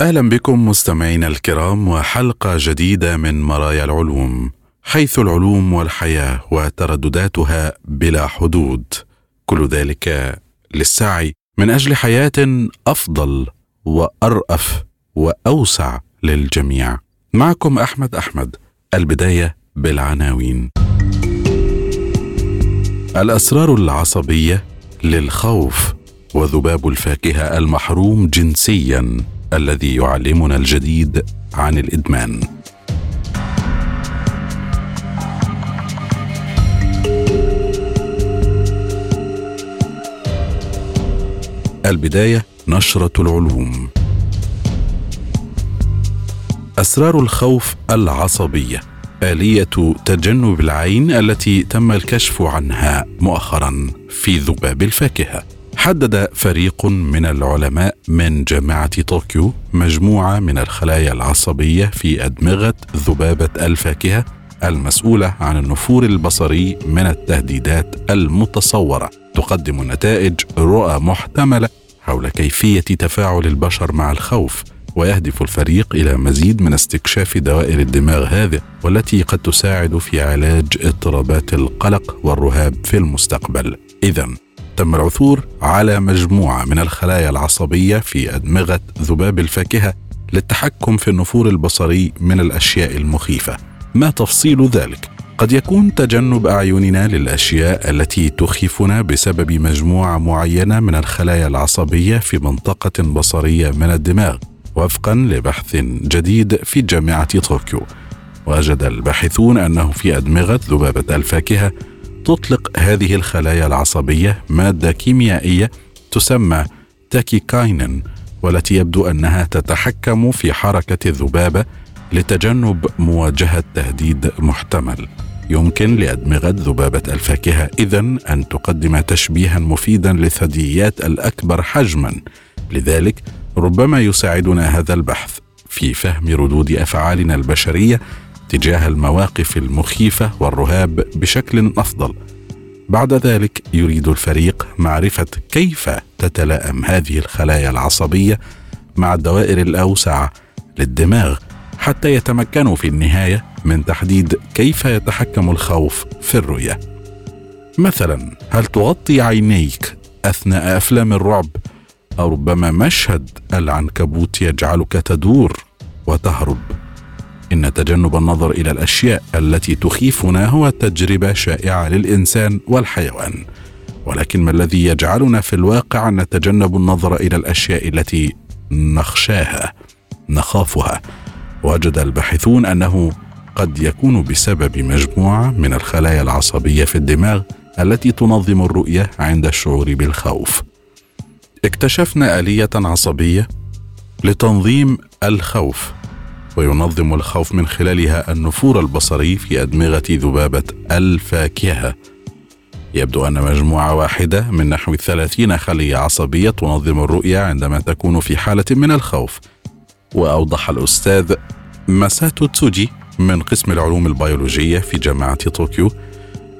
أهلا بكم مستمعينا الكرام وحلقة جديدة من مرايا العلوم حيث العلوم والحياة وتردداتها بلا حدود. كل ذلك للسعي من أجل حياة أفضل وأرأف وأوسع للجميع. معكم أحمد أحمد البداية بالعناوين. الأسرار العصبية للخوف وذباب الفاكهة المحروم جنسيا. الذي يعلمنا الجديد عن الإدمان. البداية نشرة العلوم. أسرار الخوف العصبية آلية تجنب العين التي تم الكشف عنها مؤخرا في ذباب الفاكهة. حدد فريق من العلماء من جامعة طوكيو مجموعة من الخلايا العصبية في أدمغة ذبابة الفاكهة المسؤولة عن النفور البصري من التهديدات المتصورة. تقدم نتائج رؤى محتملة حول كيفية تفاعل البشر مع الخوف ويهدف الفريق إلى مزيد من استكشاف دوائر الدماغ هذه والتي قد تساعد في علاج اضطرابات القلق والرهاب في المستقبل. اذا تم العثور على مجموعة من الخلايا العصبية في أدمغة ذباب الفاكهة للتحكم في النفور البصري من الأشياء المخيفة. ما تفصيل ذلك؟ قد يكون تجنب أعيننا للأشياء التي تخيفنا بسبب مجموعة معينة من الخلايا العصبية في منطقة بصرية من الدماغ وفقا لبحث جديد في جامعة طوكيو. وجد الباحثون أنه في أدمغة ذبابة الفاكهة تطلق هذه الخلايا العصبية مادة كيميائية تسمى تاكيكاينين والتي يبدو أنها تتحكم في حركة الذبابة لتجنب مواجهة تهديد محتمل. يمكن لادمغه ذبابة الفاكهة اذا أن تقدم تشبيها مفيدا للثدييات الأكبر حجما. لذلك ربما يساعدنا هذا البحث في فهم ردود أفعالنا البشرية تجاه المواقف المخيفة والرهاب بشكل أفضل. بعد ذلك يريد الفريق معرفة كيف تتلائم هذه الخلايا العصبية مع الدوائر الأوسع للدماغ حتى يتمكنوا في النهاية من تحديد كيف يتحكم الخوف في الرؤية. مثلا هل تغطي عينيك أثناء أفلام الرعب؟ أو ربما مشهد العنكبوت يجعلك تدور وتهرب. إن تجنب النظر إلى الأشياء التي تخيفنا هو تجربه شائعة للإنسان والحيوان. ولكن ما الذي يجعلنا في الواقع نتجنب النظر إلى الأشياء التي نخشاها نخافها؟ وجد الباحثون أنه قد يكون بسبب مجموعة من الخلايا العصبية في الدماغ التي تنظم الرؤية عند الشعور بالخوف. اكتشفنا آلية عصبية لتنظيم الخوف. وينظم الخوف من خلالها النفور البصري في أدمغة ذبابة الفاكهة. يبدو أن مجموعة واحدة من نحو ثلاثين خلية عصبية تنظم الرؤية عندما تكون في حالة من الخوف. وأوضح الأستاذ ماساتو تسوجي من قسم العلوم البيولوجية في جامعة طوكيو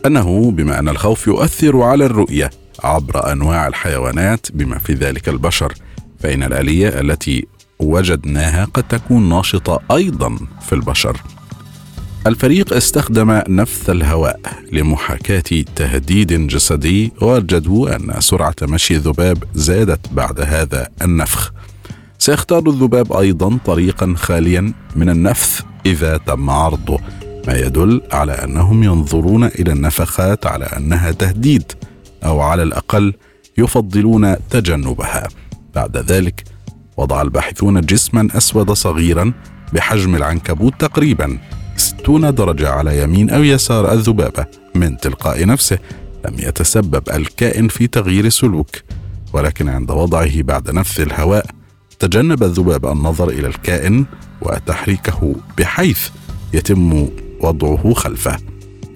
أنه بما أن الخوف يؤثر على الرؤية عبر أنواع الحيوانات بما في ذلك البشر فإن الآلية التي وجدناها قد تكون ناشطة أيضا في البشر. الفريق استخدم نفث الهواء لمحاكاة تهديد جسدي ووجدوا أن سرعة مشي الذباب زادت بعد هذا النفخ. سيختار الذباب أيضا طريقا خاليا من النفث إذا تم عرضه ما يدل على أنهم ينظرون إلى النفخات على أنها تهديد أو على الأقل يفضلون تجنبها. بعد ذلك وضع الباحثون جسما أسود صغيرا بحجم العنكبوت تقريبا 60 درجة على يمين أو يسار الذبابة. من تلقاء نفسه لم يتسبب الكائن في تغيير السلوك ولكن عند وضعه بعد نفث الهواء تجنب الذباب النظر إلى الكائن وتحريكه بحيث يتم وضعه خلفه.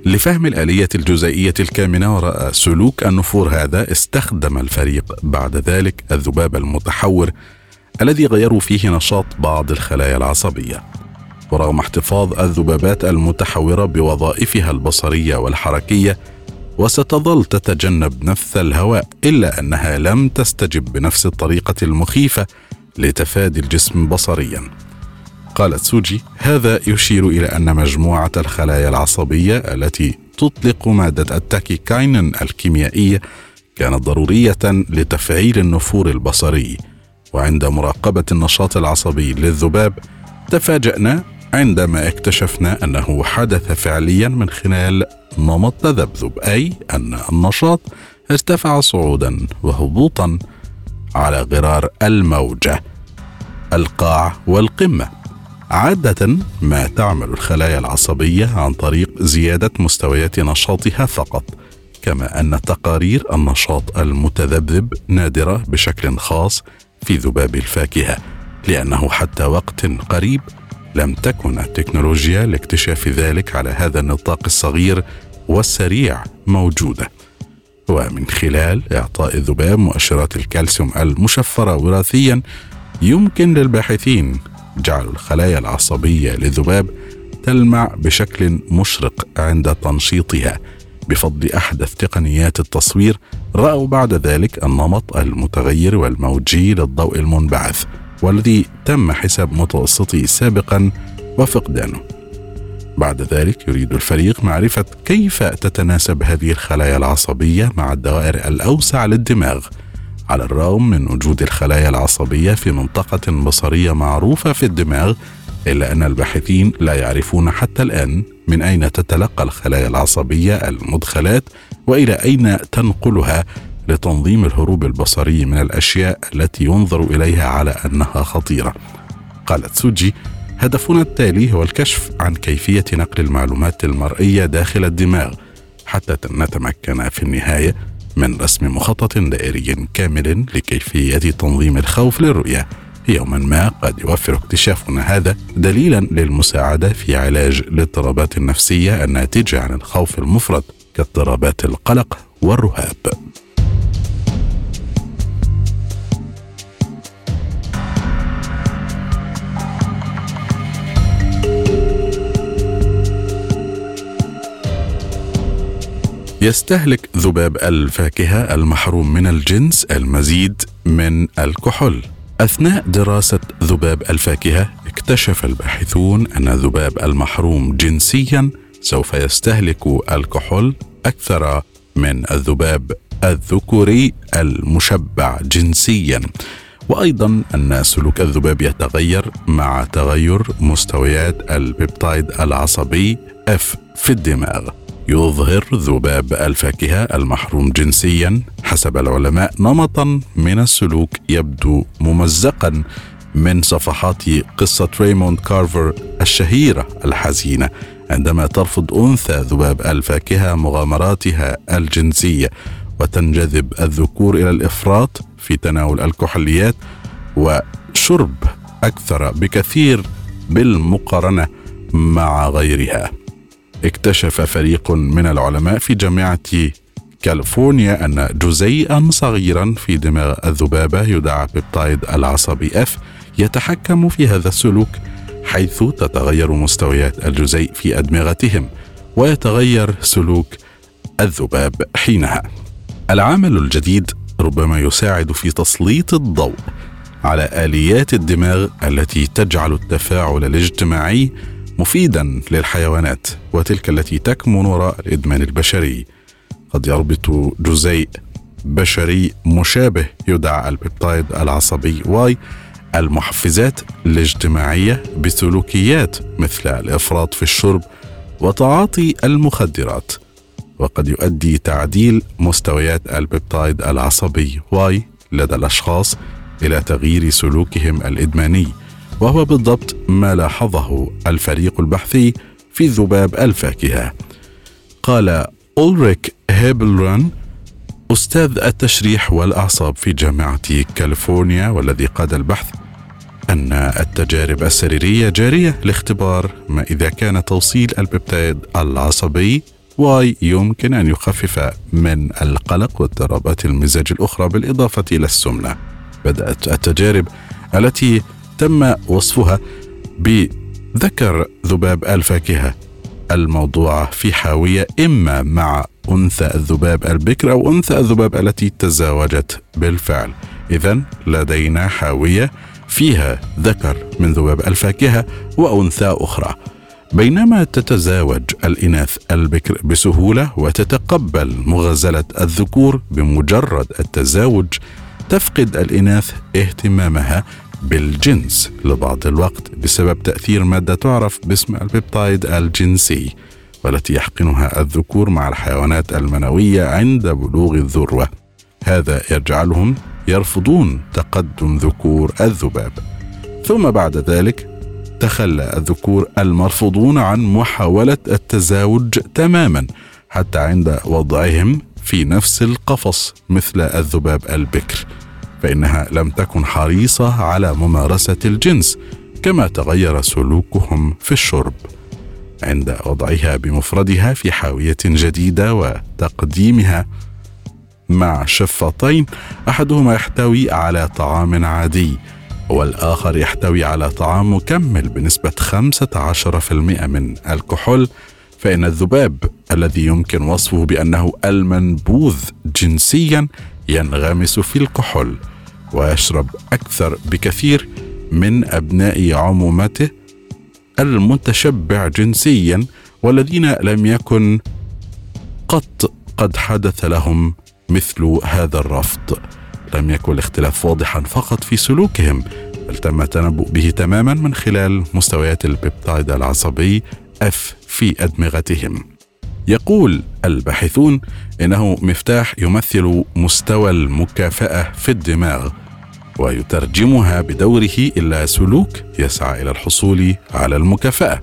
لفهم الآلية الجزيئية الكامنة وراء سلوك النفور هذا استخدم الفريق بعد ذلك الذباب المتحور الذي غيروا فيه نشاط بعض الخلايا العصبية. ورغم احتفاظ الذبابات المتحورة بوظائفها البصرية والحركية وستظل تتجنب نفث الهواء إلا أنها لم تستجب بنفس الطريقة المخيفة لتفادي الجسم بصريا. قالت سوجي هذا يشير إلى أن مجموعة الخلايا العصبية التي تطلق مادة ال tachykinin الكيميائية كانت ضرورية لتفعيل النفور البصري وعند مراقبة النشاط العصبي للذباب تفاجأنا عندما اكتشفنا أنه حدث فعليا من خلال نمط تذبذب أي أن النشاط ارتفع صعودا وهبوطا على غرار الموجة القاع والقمة. عادة ما تعمل الخلايا العصبية عن طريق زيادة مستويات نشاطها فقط، كما أن تقارير النشاط المتذبذب نادرة بشكل خاص في ذباب الفاكهة، لأنه حتى وقت قريب لم تكن التكنولوجيا لاكتشاف ذلك على هذا النطاق الصغير والسريع موجودة. ومن خلال إعطاء الذباب مؤشرات الكالسيوم المشفرة وراثيا يمكن للباحثين جعل الخلايا العصبية للذباب تلمع بشكل مشرق عند تنشيطها بفضل أحدث تقنيات التصوير رأوا بعد ذلك النمط المتغير والموجي للضوء المنبعث والذي تم حساب متوسطه سابقا وفقدانه. بعد ذلك يريد الفريق معرفة كيف تتناسب هذه الخلايا العصبية مع الدوائر الأوسع للدماغ. على الرغم من وجود الخلايا العصبية في منطقة بصرية معروفة في الدماغ إلا أن الباحثين لا يعرفون حتى الآن من أين تتلقى الخلايا العصبية المدخلات وإلى أين تنقلها لتنظيم الهروب البصري من الأشياء التي ينظر إليها على أنها خطيرة. قالت سوجي: هدفنا التالي هو الكشف عن كيفية نقل المعلومات المرئية داخل الدماغ حتى نتمكن في النهاية من رسم مخطط دائري كامل لكيفية تنظيم الخوف للرؤية يوما ما قد يوفر اكتشافنا هذا دليلا للمساعدة في علاج الاضطرابات النفسية الناتجة عن الخوف المفرط كاضطرابات القلق والرهاب. يستهلك ذباب الفاكهة المحروم من الجنس المزيد من الكحول. أثناء دراسة ذباب الفاكهة اكتشف الباحثون أن الذباب المحروم جنسيا سوف يستهلك الكحول أكثر من الذباب الذكوري المشبع جنسيا. وأيضا أن سلوك الذباب يتغير مع تغير مستويات البيبتايد العصبي F في الدماغ. يظهر ذباب الفاكهة المحروم جنسيا حسب العلماء نمطا من السلوك يبدو ممزقا من صفحات قصة ريموند كارفر الشهيرة الحزينة عندما ترفض أنثى ذباب الفاكهة مغامراتها الجنسية وتنجذب الذكور إلى الإفراط في تناول الكحوليات وشرب أكثر بكثير بالمقارنة مع غيرها. اكتشف فريق من العلماء في جامعة كاليفورنيا أن جزيئا صغيرا في دماغ الذبابة يدعى بيبتايد العصبي F يتحكم في هذا السلوك حيث تتغير مستويات الجزيء في أدمغتهم ويتغير سلوك الذباب حينها. العامل الجديد ربما يساعد في تسليط الضوء على آليات الدماغ التي تجعل التفاعل الاجتماعي مفيدا للحيوانات وتلك التي تكمن وراء الإدمان البشري. قد يربط جزيء بشري مشابه يدعى البيبتايد العصبي Y المحفزات الاجتماعية بسلوكيات مثل الإفراط في الشرب وتعاطي المخدرات. وقد يؤدي تعديل مستويات البيبتايد العصبي Y لدى الأشخاص إلى تغيير سلوكهم الإدماني. وهو بالضبط ما لاحظه الفريق البحثي في ذباب الفاكهة. قال أولريك هيبرلين أستاذ التشريح والأعصاب في جامعة كاليفورنيا والذي قاد البحث أن التجارب السريرية جارية لاختبار ما إذا كان توصيل البيبتيد العصبي Y يمكن أن يخفف من القلق واضطرابات المزاج الأخرى بالإضافة إلى السمنة. بدأت التجارب التي تم وصفها بذكر ذباب الفاكهة. الموضوعة في حاوية إما مع أنثى الذباب البكر أو أنثى الذباب التي تزاوجت بالفعل. إذا لدينا حاوية فيها ذكر من ذباب الفاكهة وأنثى أخرى. بينما تتزاوج الإناث البكر بسهولة وتتقبل مغازلة الذكور بمجرد التزاوج تفقد الإناث اهتمامها بالجنس لبعض الوقت بسبب تأثير مادة تعرف باسم البيبتايد الجنسي والتي يحقنها الذكور مع الحيوانات المنوية عند بلوغ الذروة. هذا يجعلهم يرفضون تقدم ذكور الذباب. ثم بعد ذلك تخلى الذكور المرفوضون عن محاولة التزاوج تماما حتى عند وضعهم في نفس القفص مثل الذباب البكر. فإنها لم تكن حريصة على ممارسة الجنس كما تغير سلوكهم في الشرب عند وضعها بمفردها في حاوية جديدة وتقديمها. مع شفاطين أحدهما يحتوي على طعام عادي والآخر يحتوي على طعام مكمل بنسبة 15% من الكحول. فإن الذباب الذي يمكن وصفه بأنه المنبوذ جنسيا ينغمس في الكحول ويشرب أكثر بكثير من أبناء عمومته المتشبع جنسيا والذين لم يكن قط قد حدث لهم مثل هذا الرفض. لم يكن الاختلاف واضحا فقط في سلوكهم بل تم التنبؤ به تماما من خلال مستويات البيبتايد العصبي F في أدمغتهم. يقول الباحثون إنه مفتاح يمثل مستوى المكافأة في الدماغ ويترجمها بدوره إلى سلوك يسعى إلى الحصول على المكافأة.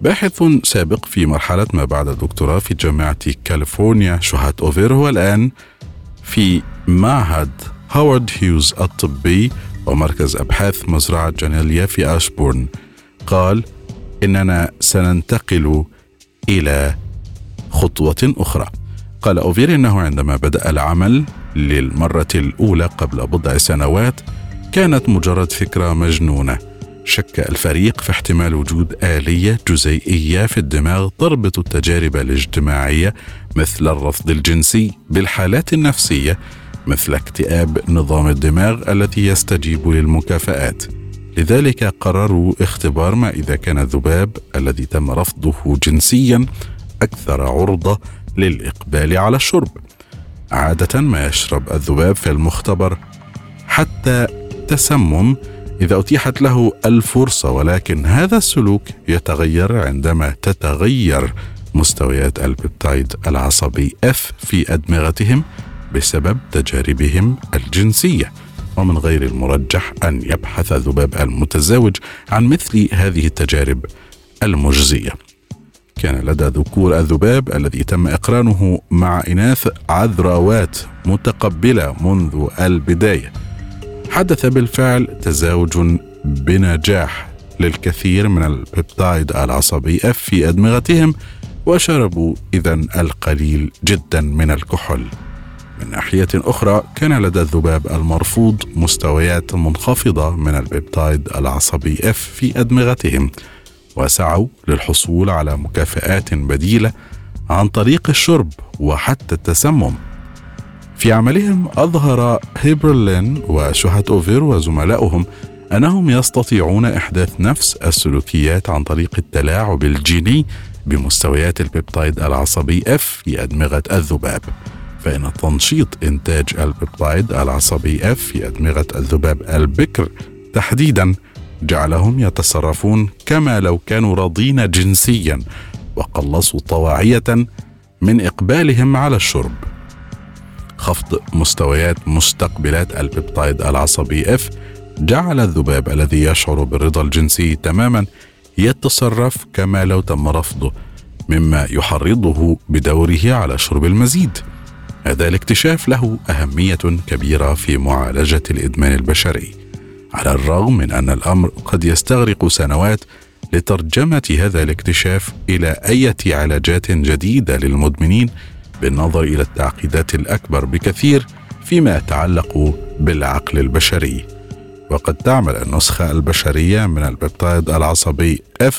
باحث سابق في مرحلة ما بعد الدكتوراه في جامعة كاليفورنيا شهات أوفير هو الآن في معهد هوارد هيوز الطبي ومركز أبحاث مزرعة جانيليا في أشبورن. قال إننا سننتقل إلى خطوة أخرى. قال أوفير إنه عندما بدأ العمل للمرة الأولى قبل بضع سنوات كانت مجرد فكرة مجنونة. شك الفريق في احتمال وجود آلية جزيئية في الدماغ تربط التجارب الاجتماعية مثل الرفض الجنسي بالحالات النفسية مثل اكتئاب نظام الدماغ الذي يستجيب للمكافآت. لذلك قرروا اختبار ما إذا كان الذباب الذي تم رفضه جنسيا أكثر عرضة للإقبال على الشرب عادة ما يشرب الذباب في المختبر حتى التسمم إذا أتيحت له الفرصة ولكن هذا السلوك يتغير عندما تتغير مستويات البيبتايد العصبي F في أدمغتهم بسبب تجاربهم الجنسية. ومن غير المرجح أن يبحث الذباب المتزاوج عن مثل هذه التجارب المجزية. كان لدى ذكور الذباب الذي تم إقرانه مع إناث عذراوات متقبلة منذ البداية. حدث بالفعل تزاوج بنجاح للكثير من البيبتايد العصبي F في أدمغتهم وشربوا اذا القليل جدا من الكحول. من ناحية أخرى كان لدى الذباب المرفوض مستويات منخفضة من البيبتايد العصبي F في أدمغتهم. وسعوا للحصول على مكافآت بديلة عن طريق الشرب وحتى التسمم. في عملهم أظهر هيبرلين وشهات أوفير وزملائهم أنهم يستطيعون إحداث نفس السلوكيات عن طريق التلاعب الجيني بمستويات ال peptide العصبي F في أدمغة الذباب. فإن تنشيط إنتاج ال peptide العصبي F في أدمغة الذباب البكر تحديدا جعلهم يتصرفون كما لو كانوا راضين جنسيا وقلصوا طواعية من إقبالهم على الشرب. خفض مستويات مستقبلات ال peptide العصبي F جعل الذباب الذي يشعر بالرضا الجنسي تماما يتصرف كما لو تم رفضه مما يحرضه بدوره على شرب المزيد. هذا الاكتشاف له أهمية كبيرة في معالجة الإدمان البشري. على الرغم من أن الأمر قد يستغرق سنوات لترجمة هذا الاكتشاف إلى إيه علاجات جديدة للمدمنين بالنظر إلى التعقيدات الأكبر بكثير فيما يتعلق بالعقل البشري. وقد تعمل النسخة البشرية من ال peptide العصبي F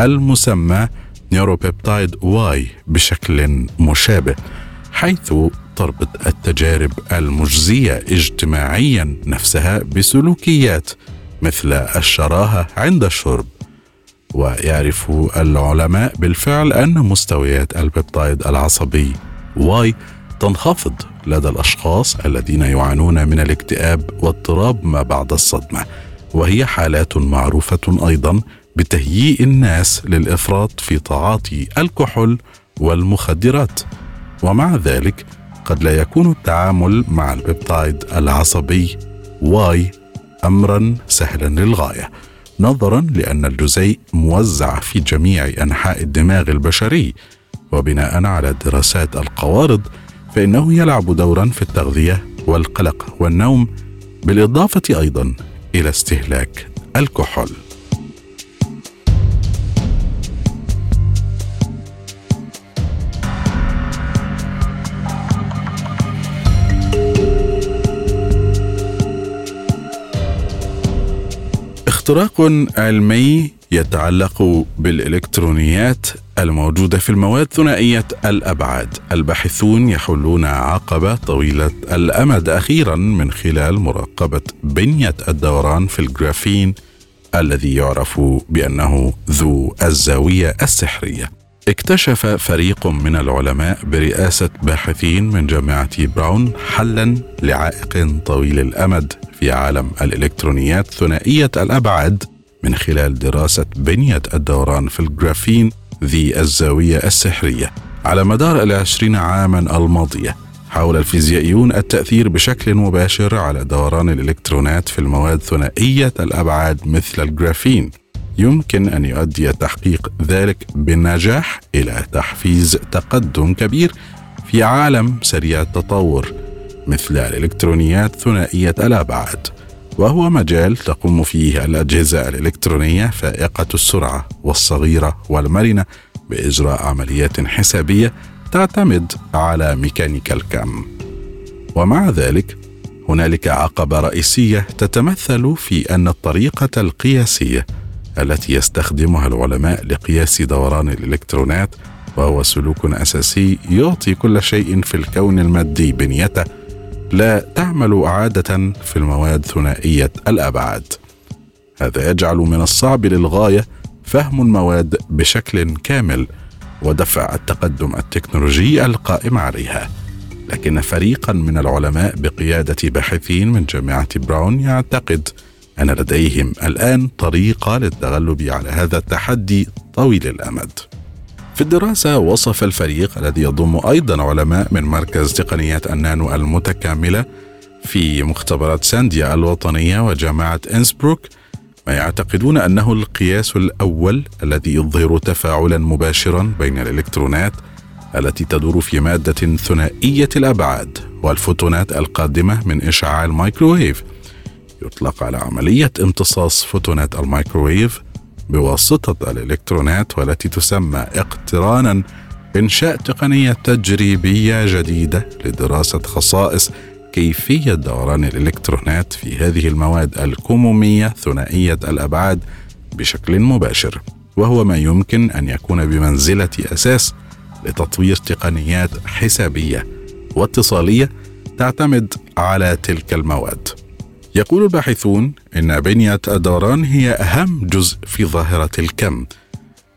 المسمى neuropeptide Y بشكل مشابه حيث تربط التجارب المجزية اجتماعيا نفسها بسلوكيات مثل الشراهة عند الشرب. ويعرف العلماء بالفعل أن مستويات ال peptide العصبي Y تنخفض لدى الأشخاص الذين يعانون من الاكتئاب واضطراب ما بعد الصدمة. وهي حالات معروفة أيضا بتهيئة الناس للإفراط في تعاطي الكحول والمخدرات. ومع ذلك قد لا يكون التعامل مع ال peptide العصبي Y امرا سهلا للغاية نظرا لأن الجزيء موزع في جميع أنحاء الدماغ البشري. وبناء على دراسات القوارض فإنه يلعب دورا في التغذية والقلق والنوم بالإضافة أيضا إلى استهلاك الكحول. اختراق علمي يتعلق بالإلكترونيات الموجودة في المواد ثنائية الأبعاد. الباحثون يحلون عقبة طويلة الأمد أخيرا من خلال مراقبة بنية الدوران في الجرافين الذي يعرف بأنه ذو الزاوية السحرية. اكتشف فريق من العلماء برئاسة باحثين من جامعة براون حلا لعائق طويل الأمد في عالم الإلكترونيات ثنائية الأبعاد من خلال دراسة بنية الدوران في الجرافين ذي الزاوية السحرية على مدار العشرين عاما الماضية. حاول الفيزيائيون التأثير بشكل مباشر على دوران الإلكترونات في المواد ثنائية الأبعاد مثل الجرافين. يمكن أن يؤدي تحقيق ذلك بالنجاح إلى تحفيز تقدم كبير في عالم سريع التطور مثل الإلكترونيات ثنائية الأبعاد وهو مجال تقوم فيه الأجهزة الإلكترونية فائقة السرعة والصغيرة والمرنة بإجراء عمليات حسابية تعتمد على ميكانيكا الكم. ومع ذلك هنالك عقبة رئيسية تتمثل في أن الطريقة القياسية التي يستخدمها العلماء لقياس دوران الإلكترونات وهو سلوك أساسي يعطي كل شيء في الكون المادي بنيته. لا تعمل عادة في المواد ثنائية الأبعاد. هذا يجعل من الصعب للغاية فهم المواد بشكل كامل ودفع التقدم التكنولوجي القائم عليها. لكن فريقا من العلماء بقيادة باحثين من جامعة براون يعتقد أن لديهم الآن طريقه للتغلب على هذا التحدي طويل الأمد. في الدراسة وصف الفريق الذي يضم أيضا علماء من مركز تقنيات النانو المتكاملة في مختبرات سانديا الوطنية وجامعة إنسبروك ما يعتقدون أنه القياس الأول الذي يظهر تفاعلا مباشرا بين الإلكترونات التي تدور في مادة ثنائية الأبعاد والفوتونات القادمة من إشعاع الميكروويف. يطلق على عملية امتصاص فوتونات الميكروويف بواسطة الإلكترونات والتي تسمى اقترانا إنشاء تقنية تجريبية جديدة لدراسة خصائص كيفية دوران الإلكترونات في هذه المواد الكمومية ثنائية الأبعاد بشكل مباشر. وهو ما يمكن أن يكون بمنزلة أساس لتطوير تقنيات حسابية واتصالية تعتمد على تلك المواد. يقول الباحثون إن بنية الدوران هي أهم جزء في ظاهرة الكم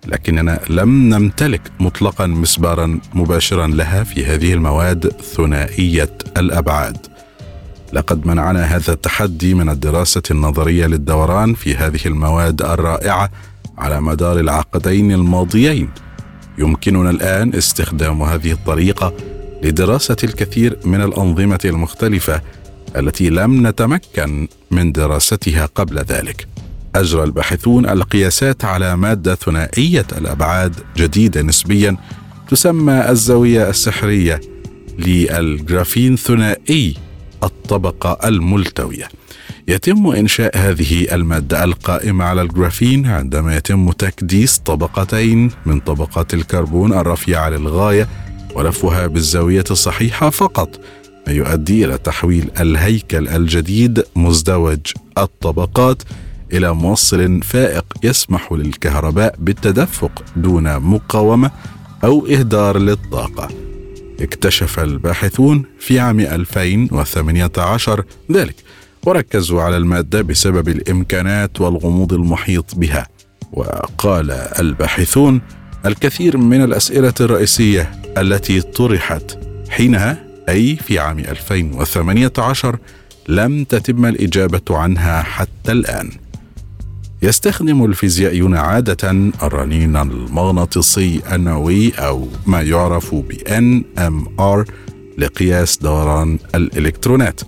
لكننا لم نمتلك مطلقا مسبارا مباشرا لها في هذه المواد ثنائية الأبعاد. لقد منعنا هذا التحدي من الدراسة النظرية للدوران في هذه المواد الرائعة على مدار العقدين الماضيين. يمكننا الآن استخدام هذه الطريقة لدراسة الكثير من الأنظمة المختلفة التي لم نتمكن من دراستها قبل ذلك. أجرى الباحثون القياسات على مادة ثنائية الأبعاد جديدة نسبيا تسمى الزاوية السحرية للجرافين ثنائي الطبقة الملتوية. يتم إنشاء هذه المادة القائمة على الجرافين عندما يتم تكديس طبقتين من طبقات الكربون الرفيعة للغاية ولفها بالزاوية الصحيحة فقط. ما يؤدي إلى تحويل الهيكل الجديد مزدوج الطبقات إلى موصل فائق يسمح للكهرباء بالتدفق دون مقاومة أو إهدار للطاقة. اكتشف الباحثون في عام 2018 ذلك وركزوا على المادة بسبب الإمكانات والغموض المحيط بها. وقال الباحثون الكثير من الأسئلة الرئيسية التي طرحت حينها أي في عام 2018 لم تتم الإجابة عنها حتى الآن. يستخدم الفيزيائيون عادة الرنين المغناطيسي النووي أو ما يعرف ب NMR لقياس دوران الإلكترونات.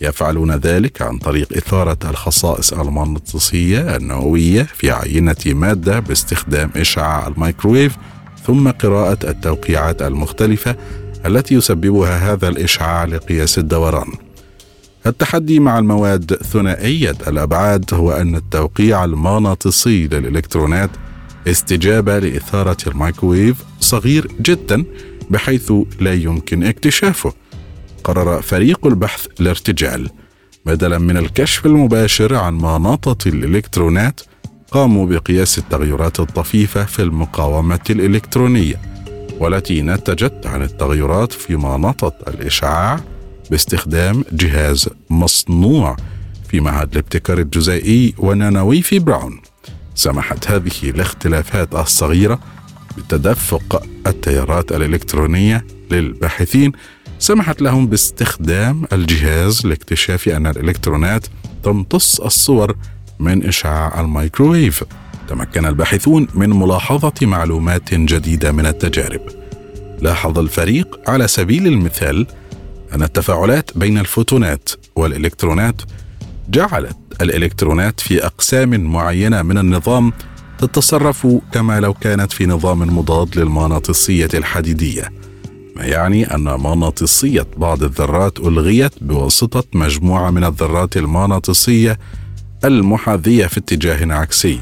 يفعلون ذلك عن طريق إثارة الخصائص المغناطيسية النووية في عينة مادة باستخدام إشعاع الميكروويف ثم قراءة التوقيعات المختلفة التي يسببها هذا الإشعاع لقياس الدوران. التحدي مع المواد ثنائية الأبعاد هو أن التوقيع المغناطيسي للإلكترونات استجابة لإثارة الميكروويف صغير جدا بحيث لا يمكن اكتشافه قرر فريق البحث الارتجال بدلا من الكشف المباشر عن مناطة الإلكترونات قاموا بقياس التغيرات الطفيفة في المقاومة الإلكترونية والتي نتجت عن التغيرات في مناطة الإشعاع باستخدام جهاز مصنوع في معهد الابتكار الجزيئي ونانوي في براون. سمحت هذه الاختلافات الصغيرة بتدفق التيارات الإلكترونية للباحثين. سمحت لهم باستخدام الجهاز لاكتشاف أن الإلكترونات تمتص الصور من إشعاع الميكروويف. تمكن الباحثون من ملاحظة معلومات جديدة من التجارب. لاحظ الفريق على سبيل المثال أن التفاعلات بين الفوتونات والإلكترونات جعلت الإلكترونات في أقسام معينة من النظام تتصرف كما لو كانت في نظام مضاد للمغناطيسية الحديدية ما يعني أن مغناطيسية بعض الذرات ألغيت بواسطة مجموعة من الذرات المغناطيسية المحاذية في اتجاه عكسي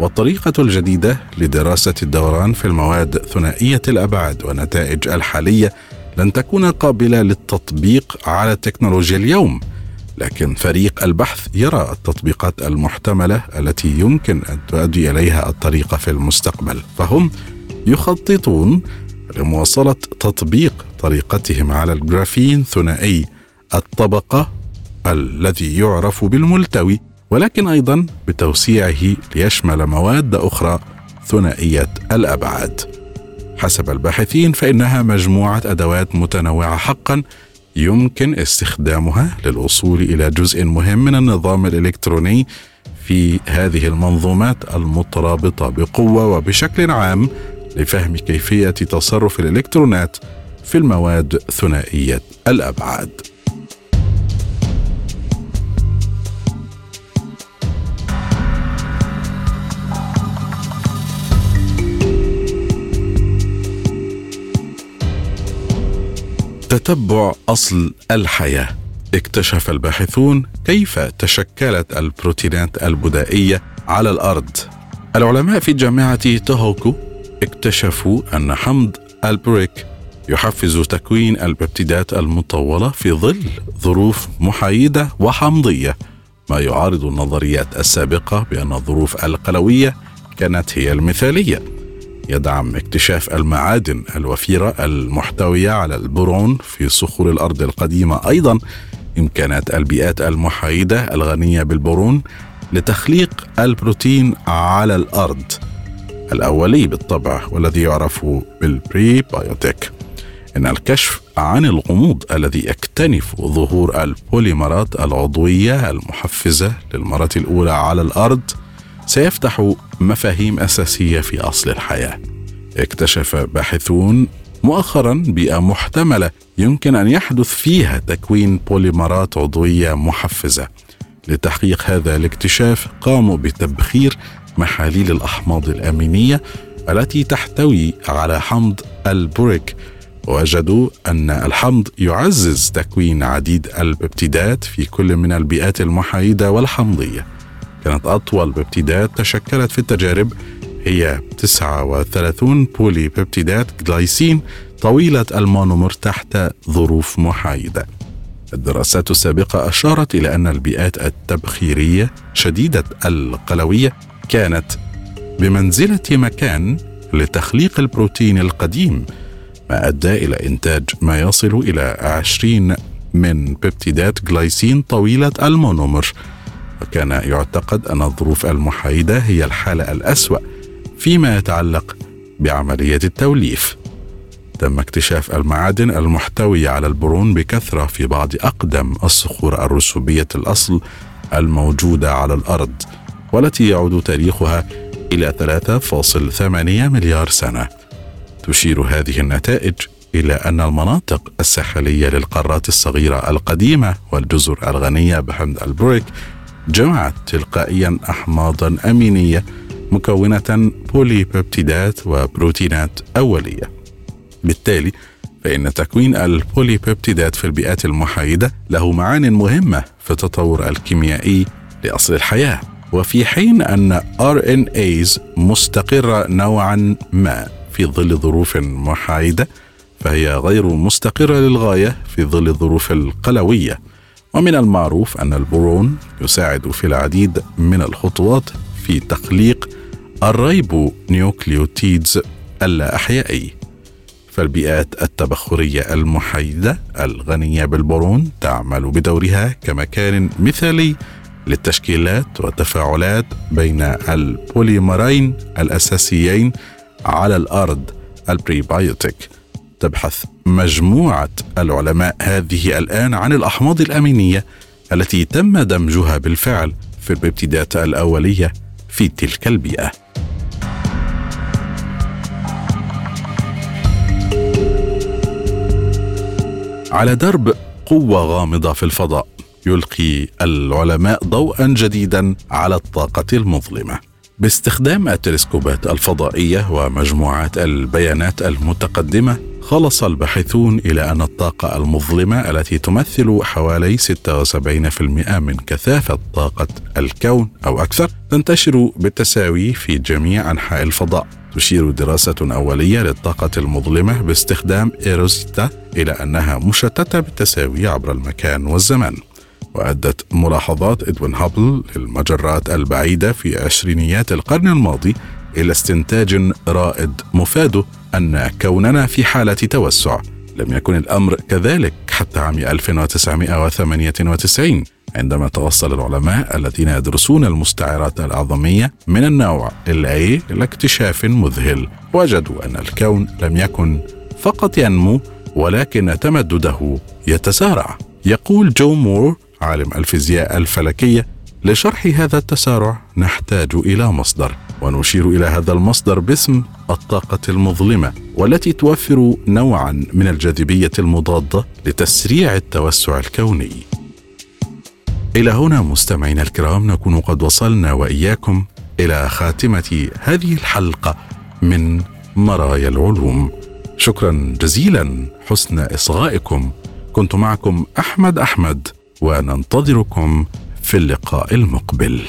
والطريقة الجديدة لدراسة الدوران في المواد ثنائية الأبعاد ونتائج الحالية لن تكون قابلة للتطبيق على التكنولوجيا اليوم لكن فريق البحث يرى التطبيقات المحتملة التي يمكن أن تؤدي إليها الطريقة في المستقبل فهم يخططون لمواصلة تطبيق طريقتهم على الجرافين ثنائي الطبقة الذي يعرف بالملتوي. ولكن أيضا بتوسيعه ليشمل مواد أخرى ثنائية الأبعاد. حسب الباحثين فإنها مجموعة أدوات متنوعة حقا يمكن استخدامها للوصول إلى جزء مهم من النظام الإلكتروني في هذه المنظومات المترابطة بقوة وبشكل عام لفهم كيفية تصرف الإلكترونات في المواد ثنائية الأبعاد تتبع أصل الحياة. اكتشف الباحثون كيف تشكلت البروتينات البدائية على الأرض. العلماء في جامعة توهوكو اكتشفوا أن حمض البريك يحفز تكوين الببتيدات المطولة في ظل ظروف محايدة وحمضية ما يعارض النظريات السابقة بأن الظروف القلوية كانت هي المثالية. يدعم اكتشاف المعادن الوفيرة المحتوية على البورون في صخور الأرض القديمة. أيضا إمكانات البيئات المحايدة الغنية بالبورون لتخليق البروتين على الأرض الأولي بالطبع والذي يعرف بال prebiotic إن الكشف عن الغموض الذي يكتنف ظهور البوليمرات العضوية المحفزة للمرة الأولى على الأرض سيفتح مفاهيم أساسية في أصل الحياة. اكتشف باحثون مؤخرا بيئة محتملة يمكن أن يحدث فيها تكوين بوليمرات عضوية محفزة لتحقيق هذا الاكتشاف قاموا بتبخير محاليل الأحماض الأمينية التي تحتوي على حمض البوريك وجدوا أن الحمض يعزز تكوين عديد الببتيدات في كل من البيئات المحايدة والحمضية كانت أطول ببتيدات تشكلت في التجارب هي 39 بولي ببتيدات جلايسين طويلة المونومر تحت ظروف محايدة. الدراسات السابقة أشارت إلى أن البيئات التبخيرية شديدة القلوية كانت بمنزلة مكان لتخليق البروتين القديم ما أدى إلى إنتاج ما يصل إلى 20 من بيبتيدات جلايسين طويلة المونومر. وكان يعتقد أن الظروف المحايدة هي الحالة الأسوأ فيما يتعلق بعملية التوليف. تم اكتشاف المعادن المحتوية على البرون بكثرة في بعض أقدم الصخور الرسوبية الأصل الموجودة على الأرض والتي يعود تاريخها إلى 3.8 مليار سنة. تشير هذه النتائج إلى أن المناطق الساحلية للقارات الصغيرة القديمة والجزر الغنية بحمض البوريك جمعت تلقائيا احماضا أمينية مكونة بوليبيبتيدات وبروتينات أولية. بالتالي فإن تكوين البوليبيبتيدات في البيئات المحايدة له معان مهمة في التطور الكيميائي لأصل الحياة وفي حين أن RNAs مستقرة نوعا ما في ظل ظروف محايدة فهي غير مستقرة للغاية في ظل الظروف القلوية ومن المعروف أن البورون يساعد في العديد من الخطوات في تخليق ال ribonucleotides اللا احيائي فالبيئات التبخرية المحايدة الغنية بالبورون تعمل بدورها كمكان مثالي للتشكيلات والتفاعلات بين البوليمرين الأساسيين على الأرض ال prebiotic. تبحث مجموعة العلماء هذه الآن عن الأحماض الأمينية التي تم دمجها بالفعل في الببتيدات الأولية في تلك البيئة. على درب قوة غامضة في الفضاء يلقي العلماء ضوءا جديدا على الطاقة المظلمة. باستخدام التلسكوبات الفضائية ومجموعات البيانات المتقدمة خلص الباحثون إلى أن الطاقة المظلمة التي تمثل حوالي 76% من كثافة طاقة الكون أو أكثر تنتشر بالتساوي في جميع أنحاء الفضاء. تشير دراسة أولية للطاقة المظلمة باستخدام إيروزيتا إلى أنها مشتتة بالتساوي عبر المكان والزمان وأدت ملاحظات إدوين هابل للمجرات البعيدة في عشرينيات القرن الماضي إلى استنتاج رائد مفاده أن كوننا في حالة توسع. لم يكن الأمر كذلك حتى عام 1998 عندما توصل العلماء الذين يدرسون المستعرات الأعظمية من النوع ال A إلى اكتشاف مذهل. وجدوا أن الكون لم يكن فقط ينمو ولكن تمدده يتسارع. يقول جو مور عالم الفيزياء الفلكية لشرح هذا التسارع نحتاج إلى مصدر. ونشير إلى هذا المصدر باسم الطاقة المظلمة والتي توفر نوعا من الجاذبية المضادة لتسريع التوسع الكوني. إلى هنا مستمعينا الكرام نكون قد وصلنا وإياكم إلى خاتمة هذه الحلقة من مرايا العلوم. شكرا جزيلا حسن إصغائكم. كنت معكم أحمد أحمد وننتظركم في اللقاء المقبل.